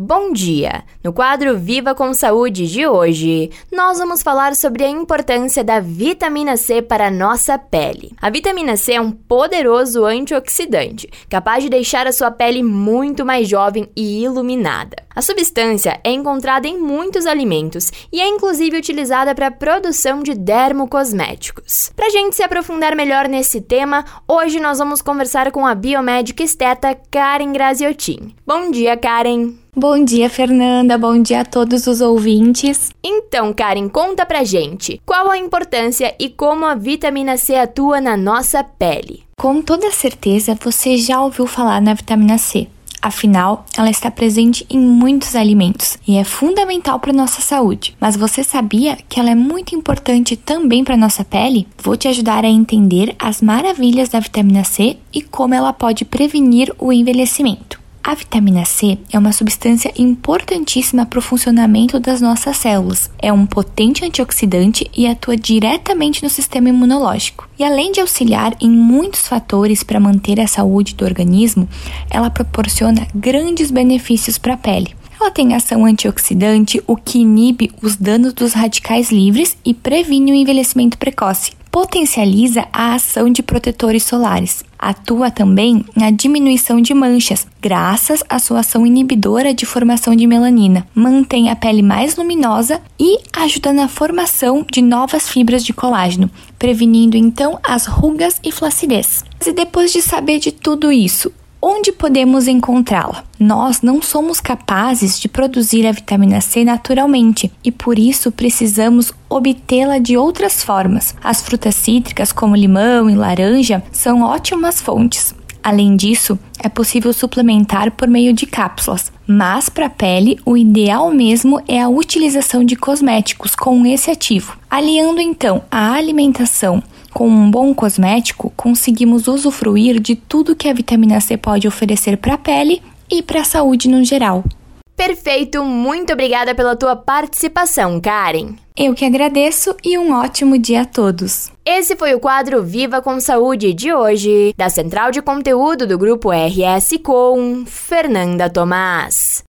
Bom dia! No quadro Viva com Saúde de hoje, nós vamos falar sobre a importância da vitamina C para a nossa pele. A vitamina C é um poderoso antioxidante, capaz de deixar a sua pele muito mais jovem e iluminada. A substância é encontrada em muitos alimentos e é inclusive utilizada para a produção de dermocosméticos. Para a gente se aprofundar melhor nesse tema, hoje nós vamos conversar com a biomédica esteta Karen Graziotin. Bom dia, Karen! Bom dia, Fernanda. Bom dia a todos os ouvintes. Então, Karen, conta pra gente qual a importância e como a vitamina C atua na nossa pele. Com toda certeza, você já ouviu falar na vitamina C. Afinal, ela está presente em muitos alimentos e é fundamental para nossa saúde. Mas você sabia que ela é muito importante também para nossa pele? Vou te ajudar a entender as maravilhas da vitamina C e como ela pode prevenir o envelhecimento. A vitamina C é uma substância importantíssima para o funcionamento das nossas células. É um potente antioxidante e atua diretamente no sistema imunológico. E além de auxiliar em muitos fatores para manter a saúde do organismo, ela proporciona grandes benefícios para a pele. Ela tem ação antioxidante, o que inibe os danos dos radicais livres e previne o envelhecimento precoce potencializa a ação de protetores solares. Atua também na diminuição de manchas, graças à sua ação inibidora de formação de melanina. Mantém a pele mais luminosa e ajuda na formação de novas fibras de colágeno, prevenindo então as rugas e flacidez. E depois de saber de tudo isso, Onde podemos encontrá-la? Nós não somos capazes de produzir a vitamina C naturalmente e por isso precisamos obtê-la de outras formas. As frutas cítricas, como limão e laranja, são ótimas fontes. Além disso, é possível suplementar por meio de cápsulas, mas para a pele o ideal mesmo é a utilização de cosméticos com esse ativo. Aliando então a alimentação com um bom cosmético, conseguimos usufruir de tudo que a vitamina C pode oferecer para a pele e para a saúde no geral. Perfeito, muito obrigada pela tua participação, Karen. Eu que agradeço e um ótimo dia a todos. Esse foi o quadro Viva com Saúde de hoje, da Central de Conteúdo do Grupo RS com Fernanda Tomás.